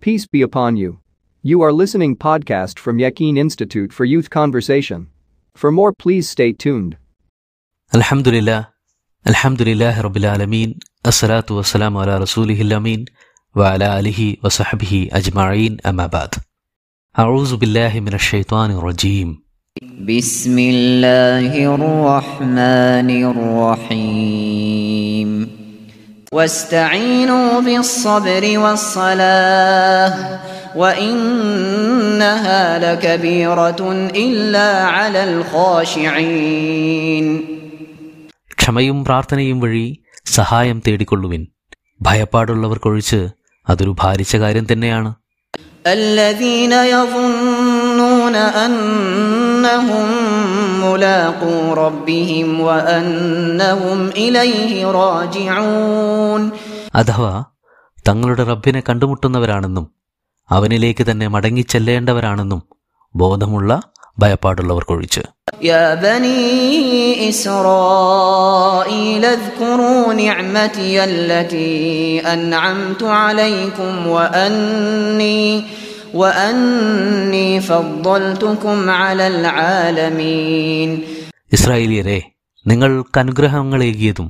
Peace be upon you. You are listening podcast from Yaqeen Institute for Youth Conversation. For more please stay tuned. Alhamdulillah. Alhamdulillah Rabbil Alameen. As-salatu ala rasulihi al-ameen wa wa sahbihi ajma'in amma ba'd. Billahi min ash-shaytanir rajim. Bismillahir واستعينوا بالصبر والصلاة وإنها لكبيرة إلا على الخاشعين ക്ഷമയും പ്രാർത്ഥനയും വഴി സഹായം തേടിക്കൊള്ളുവിൻ ഭയപ്പാടുള്ളവർക്കൊഴിച്ച് അതൊരു ഭാരിച്ച കാര്യം തന്നെയാണ് الذين يظنون أنهم ملاقو ربهم وأنهم إليه راجعون അഥവാ തങ്ങളുടെ റബ്ബിനെ കണ്ടുമുട്ടുന്നവരാണെന്നും അവനിലേക്ക് തന്നെ മടങ്ങിച്ചെല്ലേണ്ടവരാണെന്നും ബോധമുള്ള ഭയപ്പാടുള്ളവർക്കൊഴിച്ച് يا بني إسرائيل اذكروا نعمتي التي أنعمت عليكم وأني وأني فضلتكم على العالمين ഇസ്രായേലിയരെ നിങ്ങൾക്ക് അനുഗ്രഹങ്ങളേകിയതും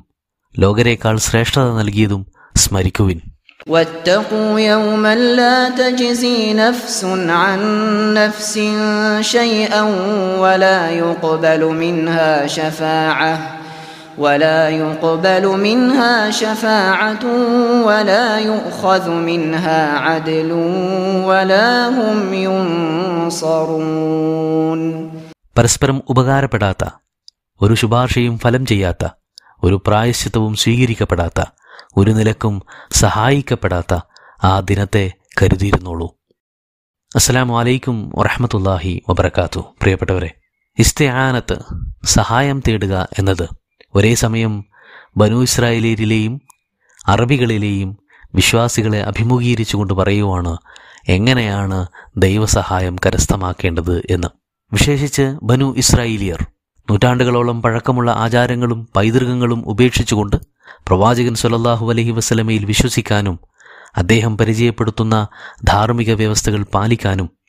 ലോകരേക്കാൾ ശ്രേഷ്ഠത നൽകിയതും സ്മരിക്കുവിൻ واتقوا يوما لا تجزي نفس عن نفس شيئا ولا يقبل منها شفاعة ولا يقبل منها شفاعة ولا يؤخذ منها عدل ولا هم ينصرون പരസ്പരം ഉപകാരപ്പെടാത്ത ഒരു ശുപാർശയും ഫലം ചെയ്യാത്ത ഒരു പ്രായശ്ചിത്തവും സ്വീകരിക്കപ്പെടാത്ത ഒരു നിലക്കും സഹായിക്കപ്പെടാത്ത ആ ദിനത്തെ കരുതിയിരുന്നോളൂ അസ്സലാമു അലൈക്കും വറഹമത്തല്ലാഹി വബർക്കാത്തു പ്രിയപ്പെട്ടവരെ ഇസ്തയാനത്ത് സഹായം തേടുക എന്നത് ഒരേ സമയം ബനു ഇസ്രായേലിലെയും അറബികളിലെയും വിശ്വാസികളെ അഭിമുഖീകരിച്ചുകൊണ്ട് പറയുവാണ് എങ്ങനെയാണ് ദൈവസഹായം കരസ്ഥമാക്കേണ്ടത് എന്ന്. വിശേഷിച്ച് ബനു ഇസ്രായേലിയർ നൂറ്റാണ്ടുകളോളം പഴക്കമുള്ള ആചാരങ്ങളും പൈതൃകങ്ങളും ഉപേക്ഷിച്ചുകൊണ്ട് പ്രവാചകൻ സുലല്ലാഹു അലഹി വസല്ലമയിൽ വിശ്വസിക്കാനും അദ്ദേഹം പരിചയപ്പെടുത്തുന്ന ധാർമ്മിക വ്യവസ്ഥകൾ പാലിക്കാനും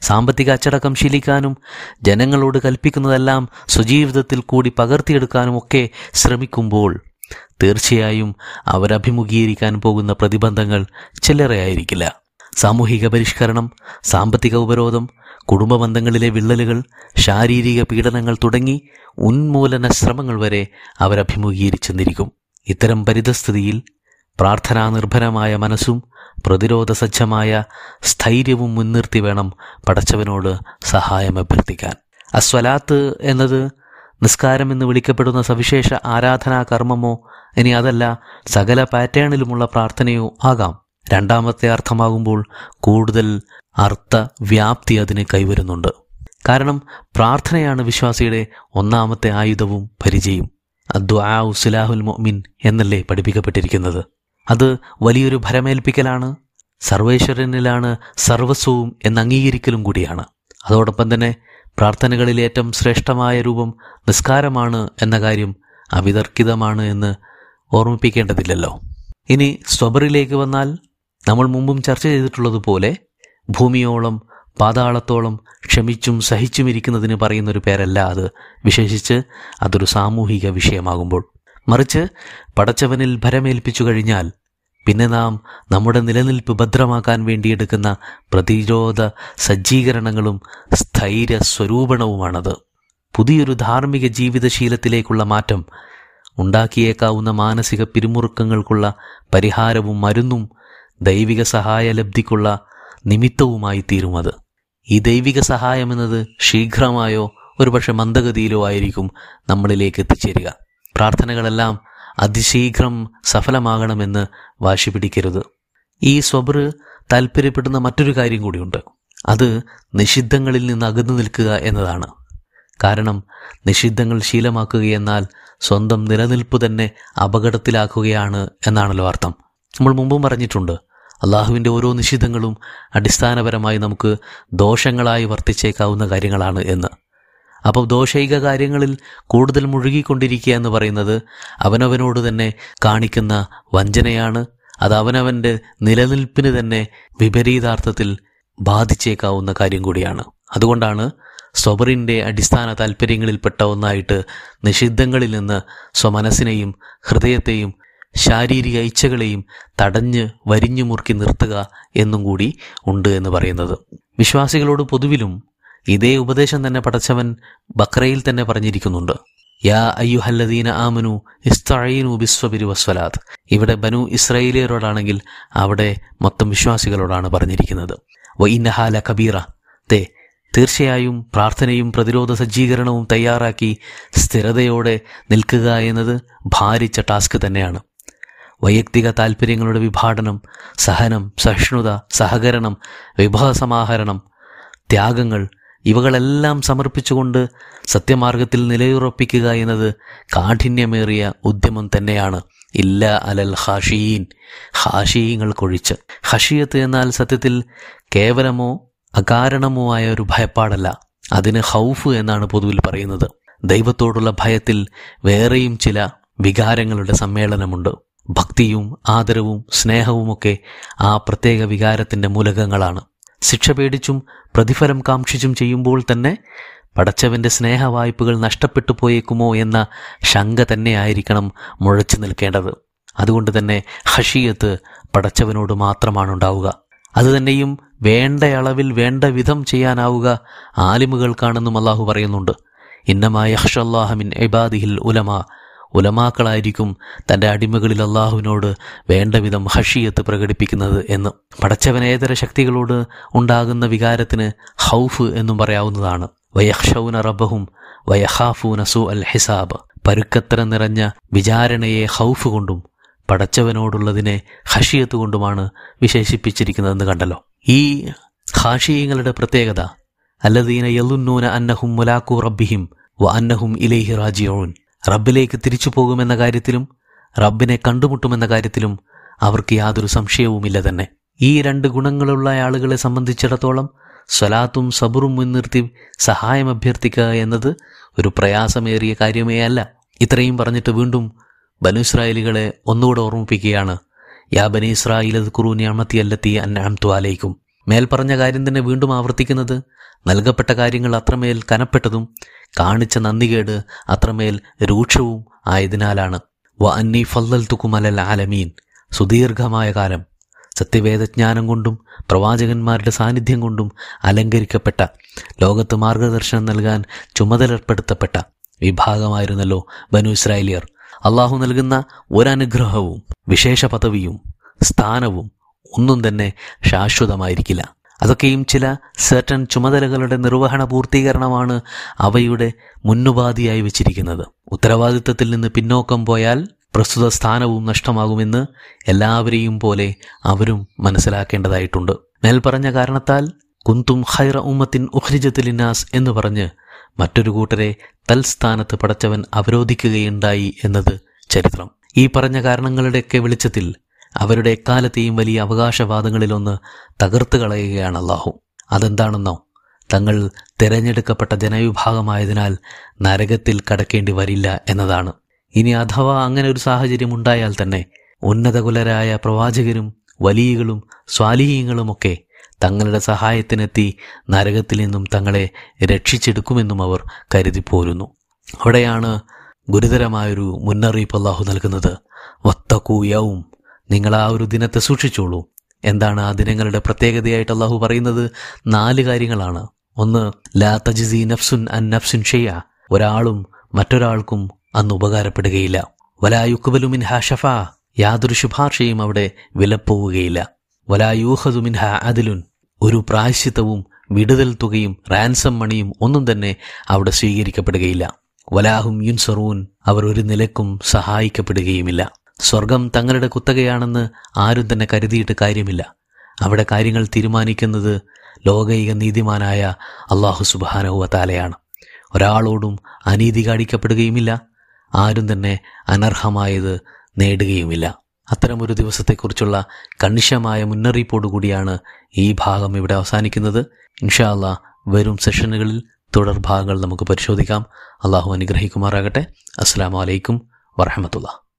സാമ്പത്തിക അച്ചടക്കം ശീലിക്കാനും ജനങ്ങളോട് കൽപ്പിക്കുന്നതെല്ലാം സ്വജീവിതത്തിൽ കൂടി പകർത്തിയെടുക്കാനും ഒക്കെ ശ്രമിക്കുമ്പോൾ തീർച്ചയായും അവരഭിമുഖീകരിക്കാൻ പോകുന്ന പ്രതിബന്ധങ്ങൾ ചില്ലറയായിരിക്കില്ല. സാമൂഹിക പരിഷ്കരണം സാമ്പത്തിക ഉപരോധം കുടുംബ ബന്ധങ്ങളിലെ വിള്ളലുകൾ ശാരീരിക പീഡനങ്ങൾ തുടങ്ങി ഉന്മൂലന ശ്രമങ്ങൾ വരെ അവരഭിമുഖീകരിച്ചെന്നിരിക്കും. ഇത്തരം പരിതസ്ഥിതിയിൽ പ്രാർത്ഥനാനിർഭരമായ മനസ്സും പ്രതിരോധ സജ്ജമായ സ്ഥൈര്യവും മുൻനിർത്തി വേണം പടച്ചവനോട് സഹായം അഭ്യർത്ഥിക്കാൻ. അസ്വലാത്ത് എന്നത് നിസ്കാരം എന്ന് വിളിക്കപ്പെടുന്ന സവിശേഷ ആരാധനാ കർമ്മമോ ഇനി അതല്ല സകല പാറ്റേണിലുമുള്ള പ്രാർത്ഥനയോ ആകാം. രണ്ടാമത്തെ അർത്ഥമാകുമ്പോൾ കൂടുതൽ അർത്ഥ വ്യാപ്തി അതിന് കൈവരുന്നുണ്ട്. കാരണം പ്രാർത്ഥനയാണ് വിശ്വാസിയുടെ ഒന്നാമത്തെ ആയുധവും പരിചയം. അദ്വാ ഉസ്ലാഹുൽ മൊമിൻ എന്നല്ലേ പഠിപ്പിക്കപ്പെട്ടിരിക്കുന്നത്. അത് വലിയൊരു ഭരമേൽപ്പിക്കലാണ്. സർവേശ്വരനിലാണ് സർവസ്വവും എന്ന് അംഗീകരിക്കലും കൂടിയാണ്. അതോടൊപ്പം തന്നെ പ്രാർത്ഥനകളിൽ ഏറ്റവും ശ്രേഷ്ഠമായ രൂപം നിസ്കാരമാണ് എന്ന കാര്യം അവിതർക്കിതമാണ് എന്ന് ഓർമ്മിപ്പിക്കേണ്ടതില്ലല്ലോ. ഇനി സ്വബറിലേക്ക് വന്നാൽ നമ്മൾ മുമ്പും ചർച്ച ചെയ്തിട്ടുള്ളതുപോലെ ഭൂമിയോളം പാതാളത്തോളം ക്ഷമിച്ചും സഹിച്ചും ഇരിക്കുന്നതിന് പറയുന്നൊരു പേരല്ല അത്. വിശേഷിച്ച് അതൊരു സാമൂഹിക വിഷയമാകുമ്പോൾ. മറിച്ച് പടച്ചവനിൽ ഭരമേൽപ്പിച്ചു കഴിഞ്ഞാൽ പിന്നെ നാം നമ്മുടെ നിലനിൽപ്പ് ഭദ്രമാക്കാൻ വേണ്ടിയെടുക്കുന്ന പ്രതിരോധ സജ്ജീകരണങ്ങളും സ്ഥൈര്യ സ്വരൂപണവുമാണത്. പുതിയൊരു ധാർമ്മിക ജീവിതശീലത്തിലേക്കുള്ള മാറ്റം ഉണ്ടാക്കിയേക്കാവുന്ന മാനസിക പിരിമുറുക്കങ്ങൾക്കുള്ള പരിഹാരവും മരുന്നും ദൈവിക സഹായ ലബ്ധിക്കുള്ള നിമിത്തവുമായി തീരുമത് ഈ ദൈവിക സഹായമെന്നത് ശീഘ്രമായോ ഒരുപക്ഷെ മന്ദഗതിയിലോ ആയിരിക്കും നമ്മളിലേക്ക് എത്തിച്ചേരുക. പ്രാർത്ഥനകളെല്ലാം അതിശീഘ്രം സഫലമാകണമെന്ന് വാശി പിടിക്കരുത്. ഈ സ്വബർ താല്പര്യപ്പെടുന്ന മറ്റൊരു കാര്യം കൂടിയുണ്ട്. അത് നിഷിദ്ധങ്ങളിൽ നിന്ന് അകന്നു നിൽക്കുക എന്നതാണ്. കാരണം നിഷിദ്ധങ്ങൾ ശീലമാക്കുകയെന്നാൽ സ്വന്തം നിലനിൽപ്പ് തന്നെ അപകടത്തിലാക്കുകയാണ് എന്നാണല്ലോ അർത്ഥം. നമ്മൾ മുമ്പും പറഞ്ഞിട്ടുണ്ട് അള്ളാഹുവിന്റെ ഓരോ നിഷിദ്ധങ്ങളും അടിസ്ഥാനപരമായി നമുക്ക് ദോഷങ്ങളായി വർത്തിച്ചേക്കാവുന്ന കാര്യങ്ങളാണ് എന്ന്. അപ്പോൾ ദോഷൈക കാര്യങ്ങളിൽ കൂടുതൽ മുഴുകിക്കൊണ്ടിരിക്കുക എന്ന് പറയുന്നത് അവനവനോട് തന്നെ കാണിക്കുന്ന വഞ്ചനയാണ്. അത് അവനവന്റെ നിലനിൽപ്പിന് തന്നെ വിപരീതാർത്ഥത്തിൽ ബാധിച്ചേക്കാവുന്ന കാര്യം കൂടിയാണ്. അതുകൊണ്ടാണ് സ്വബറിന്റെ അടിസ്ഥാന താല്പര്യങ്ങളിൽപ്പെട്ട ഒന്നായിട്ട് നിഷിദ്ധങ്ങളിൽ നിന്ന് സ്വമനസ്സിനെയും ഹൃദയത്തെയും ശാരീരിക ഇച്ഛകളെയും തടഞ്ഞ് വരിഞ്ഞു മുറുക്കി നിർത്തുക എന്നും കൂടി ഉണ്ട് എന്ന് പറയുന്നത്. വിശ്വാസികളോട് പൊതുവിലും ഇതേ ഉപദേശം തന്നെ പടച്ചവൻ ബക്രയിൽ തന്നെ പറഞ്ഞിരിക്കുന്നുണ്ട്. യാ അയ്യുഹല്ലദീന ആമനു ഇസ്തഴീനു ബിസ്വബിരു വസ്വലാത്ത് ഇവിടെ ബനു ഇസ്രയേലിയരോടാണെങ്കിൽ അവിടെ മൊത്തം വിശ്വാസികളോടാണ് പറഞ്ഞിരിക്കുന്നത്. വ ഇന്നഹാല കബീറ. തേ തീർച്ചയായും പ്രാർത്ഥനയും പ്രതിരോധ സജ്ജീകരണവും തയ്യാറാക്കി സ്ഥിരതയോടെ നിൽക്കുക എന്നത് ഭാരിച്ച ടാസ്ക് തന്നെയാണ്. വൈയക്തിക താൽപ്പര്യങ്ങളുടെ വിഭാടനം സഹനം സഹിഷ്ണുത സഹകരണം വിഭവസമാഹരണം ത്യാഗങ്ങൾ ഇവകളെല്ലാം സമർപ്പിച്ചുകൊണ്ട് സത്യമാർഗത്തിൽ നിലയുറപ്പിക്കുക എന്നത് കാഠിന്യമേറിയ ഉദ്യമം തന്നെയാണ്. ഇല്ല അലൽ ഹാഷീൻ ഹാഷീങ്ങൾക്കൊഴിച്ച് ഹഷിയത്ത് എന്നാൽ സത്യത്തിൽ കേവലമോ അകാരണമോ ആയ ഒരു ഭയപ്പാടല്ല. അതിന് ഹൗഫ് എന്നാണ് പൊതുവിൽ പറയുന്നത്. ദൈവത്തോടുള്ള ഭയത്തിൽ വേറെയും ചില വികാരങ്ങളുടെ സമ്മേളനമുണ്ട്. ഭക്തിയും ആദരവും സ്നേഹവുമൊക്കെ ആ പ്രത്യേക വികാരത്തിന്റെ മൂലകങ്ങളാണ്. ശിക്ഷ പേടിച്ചും പ്രതിഫലം കാക്ഷിച്ചും ചെയ്യുമ്പോൾ തന്നെ പടച്ചവന്റെ സ്നേഹവായ്പകൾ നഷ്ടപ്പെട്ടു പോയേക്കുമോ എന്ന ശങ്ക തന്നെയായിരിക്കണം മുഴച്ചു നിൽക്കേണ്ടത്. അതുകൊണ്ട് തന്നെ ഹഷിയത്ത് പടച്ചവനോട് മാത്രമാണ് ഉണ്ടാവുക അതുതന്നെയും വേണ്ട അളവിൽ വേണ്ട വിധം ചെയ്യാനാവുക ആലിമുകൾക്കാണെന്നും അള്ളാഹു പറയുന്നുണ്ട്. ഇന്നമായ ഹഷല്ലാഹമിൻ എബാദിഹിൽ ഉലമ. ഉലമാക്കളായിരിക്കും തന്റെ അടിമകളിൽ അള്ളാഹുവിനോട് വേണ്ടവിധം ഹഷിയത്ത് പ്രകടിപ്പിക്കുന്നത് എന്ന്. പടച്ചവനേതര ശക്തികളോട് ഉണ്ടാകുന്ന വികാരത്തിന് ഹൗഫ് എന്നും പറയാവുന്നതാണ്. വയഹ്ഷൌന റബ്ബഹും വയഹാഫൂന സു അൽ ഹിസാബ്. പരുക്കത്തരം നിറഞ്ഞ വിചാരണയെ ഹൗഫ് കൊണ്ടും പടച്ചവനോടുള്ളതിനെ ഹഷിയത്ത് കൊണ്ടുമാണ് വിശേഷിപ്പിച്ചിരിക്കുന്നതെന്ന് കണ്ടല്ലോ. ഈ ഹാഷിയങ്ങളുടെ പ്രത്യേകത അല്ലദീന യലുന്നൂന അന്നഹും മുലാക്കു റബ്ബിഹിം വ അന്നഹും ഇലേഹി റാജിയോൻ റബ്ബിലേക്ക് തിരിച്ചു പോകുമെന്ന കാര്യത്തിലും റബ്ബിനെ കണ്ടുമുട്ടുമെന്ന കാര്യത്തിലും അവർക്ക് യാതൊരു സംശയവുമില്ല തന്നെ. ഈ രണ്ട് ഗുണങ്ങളുള്ള ആളുകളെ സംബന്ധിച്ചിടത്തോളം സ്വലാത്തും സബറും മുൻനിർത്തി സഹായം അഭ്യർത്ഥിക്കുക എന്നത് ഒരു പ്രയാസമേറിയ കാര്യമേ അല്ല. ഇത്രയും പറഞ്ഞിട്ട് വീണ്ടും ബനു ഇസ്രായേലുകളെ ഒന്നുകൂടെ ഓർമ്മിപ്പിക്കുകയാണ് യാ ബനി ഇസ്രായേൽ കുറു ഞാമത്തി അല്ലത്തി അന്നാംതു അലൈക്കും. മേൽപ്പറഞ്ഞ കാര്യം തന്നെ വീണ്ടും ആവർത്തിക്കുന്നത്? നൽകപ്പെട്ട കാര്യങ്ങൾ അത്രമേൽ കനപ്പെട്ടതും കാണിച്ച നന്ദികേട് അത്രമേൽ രൂക്ഷവും ആയതിനാലാണ്. വ അന്നി ഫല്ലൽ തുക്കുമലൽ ആലമീൻ. സുദീർഘമായ കാലം. സത്യവേദജ്ഞാനം കൊണ്ടും പ്രവാചകന്മാരുടെ സാന്നിധ്യം കൊണ്ടും അലങ്കരിക്കപ്പെട്ട ലോകത്ത് മാർഗദർശനം നൽകാൻ ചുമതലപ്പെടുത്തപ്പെട്ട വിഭാഗമായിരുന്നല്ലോ ബനു ഇസ്രായേലിയർ. അള്ളാഹു നൽകുന്ന ഒരനുഗ്രഹവും വിശേഷ പദവിയും സ്ഥാനവും ഒന്നും തന്നെ ശാശ്വതമായിരിക്കില്ല. അതൊക്കെയും ചില സെർട്ടൻ ചുമതലകളുടെ നിർവഹണ പൂർത്തീകരണമാണ് അവയുടെ മുന്നുപാധിയായി വെച്ചിരിക്കുന്നത്. ഉത്തരവാദിത്തത്തിൽ നിന്ന് പിന്നോക്കം പോയാൽ പ്രസ്തുത സ്ഥാനവും നഷ്ടമാകുമെന്ന് എല്ലാവരെയും പോലെ അവരും മനസ്സിലാക്കേണ്ടതായിട്ടുണ്ട്. മേൽപ്പറഞ്ഞ കാരണത്താൽ കുന്തും ഹൈറ ഉമ്മത്തിൻ ഉഹ്രിജത്തിലിനാസ് എന്ന് പറഞ്ഞ് മറ്റൊരു കൂട്ടരെ തൽസ്ഥാനത്ത് പടച്ചവൻ അവരോധിക്കുകയുണ്ടായി എന്നത് ചരിത്രം. ഈ പറഞ്ഞ കാരണങ്ങളുടെയൊക്കെ വെളിച്ചത്തിൽ അവരുടെ എക്കാലത്തെയും വലിയ അവകാശവാദങ്ങളിലൊന്ന് തകർത്ത് കളയുകയാണ് അള്ളാഹു അതെന്താണെന്നോ തങ്ങൾ തിരഞ്ഞെടുക്കപ്പെട്ട ജനവിഭാഗമായതിനാൽ നരകത്തിൽ കടക്കേണ്ടി വരില്ല എന്നതാണ്. ഇനി അഥവാ അങ്ങനെ ഒരു സാഹചര്യം ഉണ്ടായാൽ തന്നെ ഉന്നതകുലരായ പ്രവാചകരും വലിയകളും സ്വാലിഹീങ്ങളുമൊക്കെ തങ്ങളുടെ സഹായത്തിനെത്തി നരകത്തിൽ നിന്നും തങ്ങളെ രക്ഷിച്ചെടുക്കുമെന്നും അവർ കരുതിപ്പോരുന്നു അവിടെയാണ് ഗുരുതരമായൊരു മുന്നറിയിപ്പ് അള്ളാഹു നൽകുന്നത്. വത്തക്കൂയവും നിങ്ങൾ ആ ഒരു ദിനത്തെ സൂക്ഷിച്ചോളൂ. എന്താണ് ആ ദിനങ്ങളുടെ പ്രത്യേകതയായിട്ട് അള്ളാഹു പറയുന്നത്? നാല് കാര്യങ്ങളാണ്. ഒന്ന് ലാ തജിസി നഫ്സുൻ അൻ നഫ്സുൻ ഷെയ്യ ഒരാളും മറ്റൊരാൾക്കും അന്ന് ഉപകാരപ്പെടുകയില്ല. വലായുക്കുബലു മിൻഹ ഷഫ. യാതൊരു ശുപാർശയും അവിടെ വിലപ്പോവുകയില്ല. വലായൂഹദു മിൻഹ അതിലുൻ ഒരു പ്രായശ്ചിത്തവും വിടുതൽ തുകയും റാൻസം മണിയും ഒന്നും തന്നെ അവിടെ സ്വീകരിക്കപ്പെടുകയില്ല. വലാഹും യുൻസറൂൻ. അവർ ഒരു നിലക്കും സഹായിക്കപ്പെടുകയുമില്ല. സ്വർഗം തങ്ങളുടെ കുത്തകയാണെന്ന് ആരും തന്നെ കരുതിയിട്ട് കാര്യമില്ല. അവിടെ കാര്യങ്ങൾ തീരുമാനിക്കുന്നത് ലോകൈക നീതിമാനായ അള്ളാഹു സുബാനഹുവ താലയാണ് ഒരാളോടും അനീതി കാണിക്കപ്പെടുകയുമില്ല. ആരും തന്നെ അനർഹമായത് നേടുകയുമില്ല. അത്തരമൊരു ദിവസത്തെക്കുറിച്ചുള്ള കണിശമായ മുന്നറിയിപ്പോടുകൂടിയാണ് ഈ ഭാഗം ഇവിടെ അവസാനിക്കുന്നത്. ഇൻഷാല്ല വരും സെഷനുകളിൽ തുടർ ഭാഗങ്ങൾ നമുക്ക് പരിശോധിക്കാം. അള്ളാഹു അനുഗ്രഹിക്കുമാറാകട്ടെ. അസ്സാം വലൈക്കും വറഹമത്തുള്ള